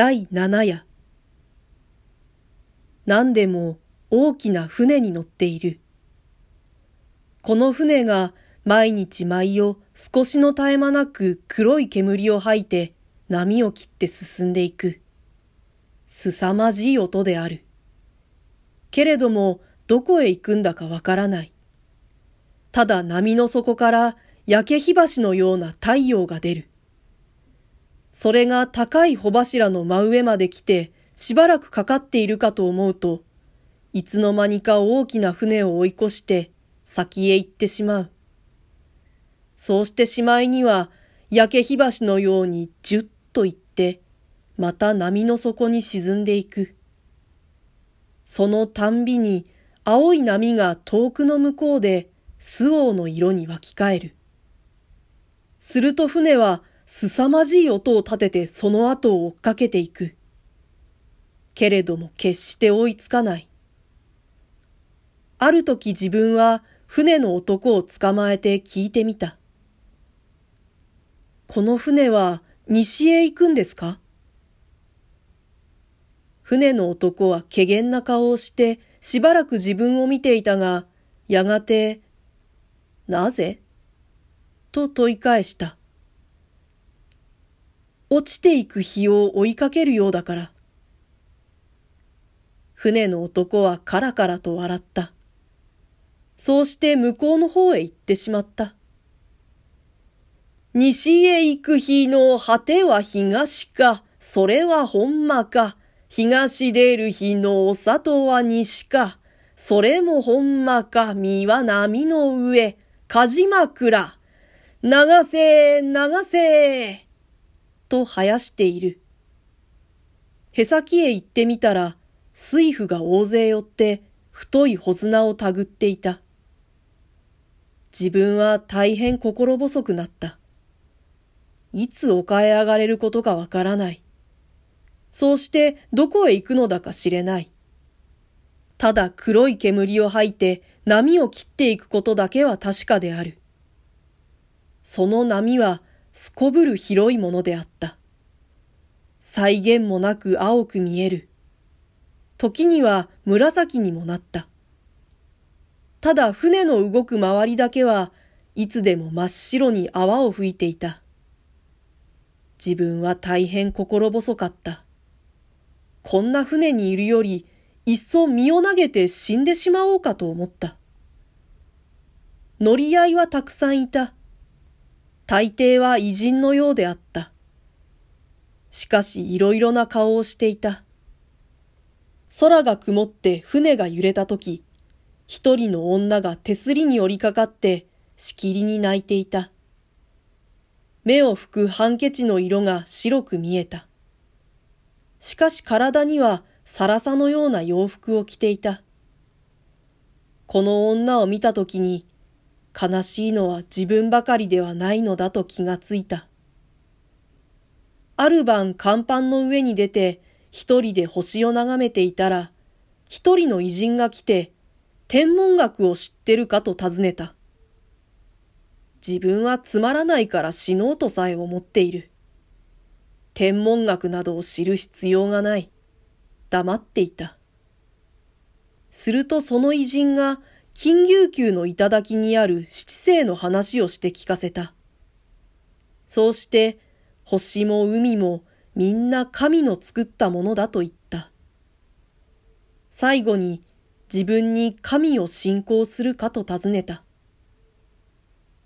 第七夜。何でも大きな船に乗っている。この船が毎日毎夜少しの絶え間なく黒い煙を吐いて波を切って進んでいく。凄まじい音である。けれどもどこへ行くんだかわからない。ただ波の底から焼け火箸のような太陽が出る。それが高い帆柱の真上まで来てしばらくかかっているかと思うと、いつの間にか大きな船を追い越して先へ行ってしまう。そうしてしまいには焼け火箸のようにじゅっと行って、また波の底に沈んでいく。そのたんびに青い波が遠くの向こうでスオの色に湧き返る。すると船は凄まじい音を立ててその後を追っかけていく。けれども決して追いつかない。ある時自分は船の男を捕まえて聞いてみた。この船は西へ行くんですか？船の男は怪げな顔をしてしばらく自分を見ていたが、やがて、なぜ？と問い返した。落ちていく日を追いかけるようだから。船の男はカラカラと笑った。そうして向こうの方へ行ってしまった。西へ行く日の果ては東か、それはほんまか。東出る日のお里は西か。それもほんまか、身は波の上。かじ枕。流せ、流せ。と生やしている。へさきへ行ってみたら、水夫が大勢寄って太い穂綱をたぐっていた。自分は大変心細くなった。いつ丘へ上がれることかわからない。そうしてどこへ行くのだか知れない。ただ黒い煙を吐いて波を切っていくことだけは確かである。その波はすこぶる広いものであった。再現もなく青く見える。時には紫にもなった。ただ船の動く周りだけはいつでも真っ白に泡を吹いていた。自分は大変心細かった。こんな船にいるより、いっそ身を投げて死んでしまおうかと思った。乗り合いはたくさんいた。大抵は偉人のようであった。しかしいろいろな顔をしていた。空が曇って船が揺れたとき、一人の女が手すりに寄りかかってしきりに泣いていた。目を拭くハンケチの色が白く見えた。しかし体にはサラサのような洋服を着ていた。この女を見たときに悲しいのは自分ばかりではないのだと気がついた。ある晩甲板の上に出て一人で星を眺めていたら、一人の偉人が来て、天文学を知ってるかと尋ねた。自分はつまらないから死のうとさえ思っている。天文学などを知る必要がない。黙っていた。するとその偉人が金牛宮の頂にある七星の話をして聞かせた。そうして星も海もみんな神の作ったものだと言った。最後に自分に神を信仰するかと尋ねた。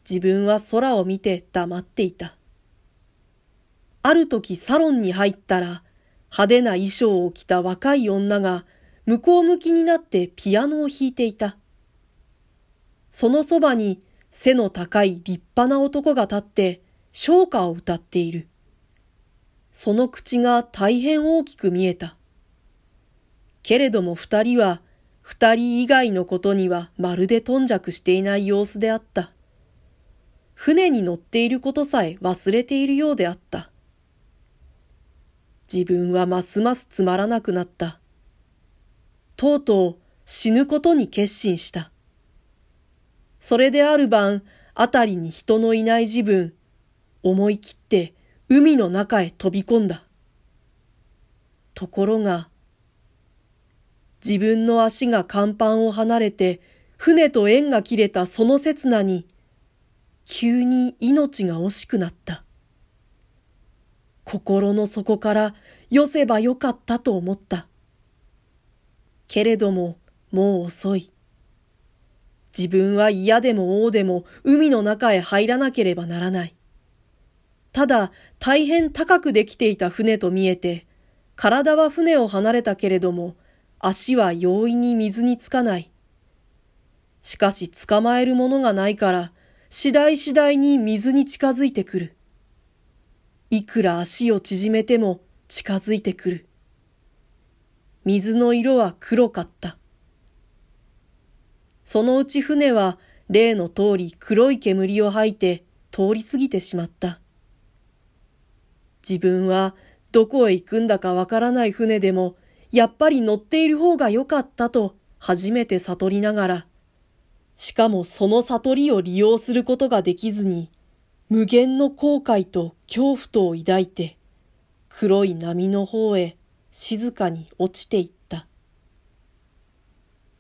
自分は空を見て黙っていた。ある時サロンに入ったら派手な衣装を着た若い女が向こう向きになってピアノを弾いていた。そのそばに背の高い立派な男が立って唱歌を歌っている。その口が大変大きく見えた。けれども二人は二人以外のことにはまるで頓着していない様子であった。船に乗っていることさえ忘れているようであった。自分はますますつまらなくなった。とうとう死ぬことに決心した。それである晩、あたりに人のいない自分、思い切って海の中へ飛び込んだ。ところが、自分の足が甲板を離れて船と縁が切れたその刹那に、急に命が惜しくなった。心の底からよせばよかったと思った。けれどももう遅い。自分は嫌でも王でも海の中へ入らなければならない。ただ大変高くできていた船と見えて、体は船を離れたけれども、足は容易に水につかない。しかし捕まえるものがないから、次第次第に水に近づいてくる。いくら足を縮めても近づいてくる。水の色は黒かった。そのうち船は例の通り黒い煙を吐いて通り過ぎてしまった。自分はどこへ行くんだかわからない船でもやっぱり乗っている方が良かったと初めて悟りながら、しかもその悟りを利用することができずに、無限の後悔と恐怖とを抱いて、黒い波の方へ静かに落ちていった。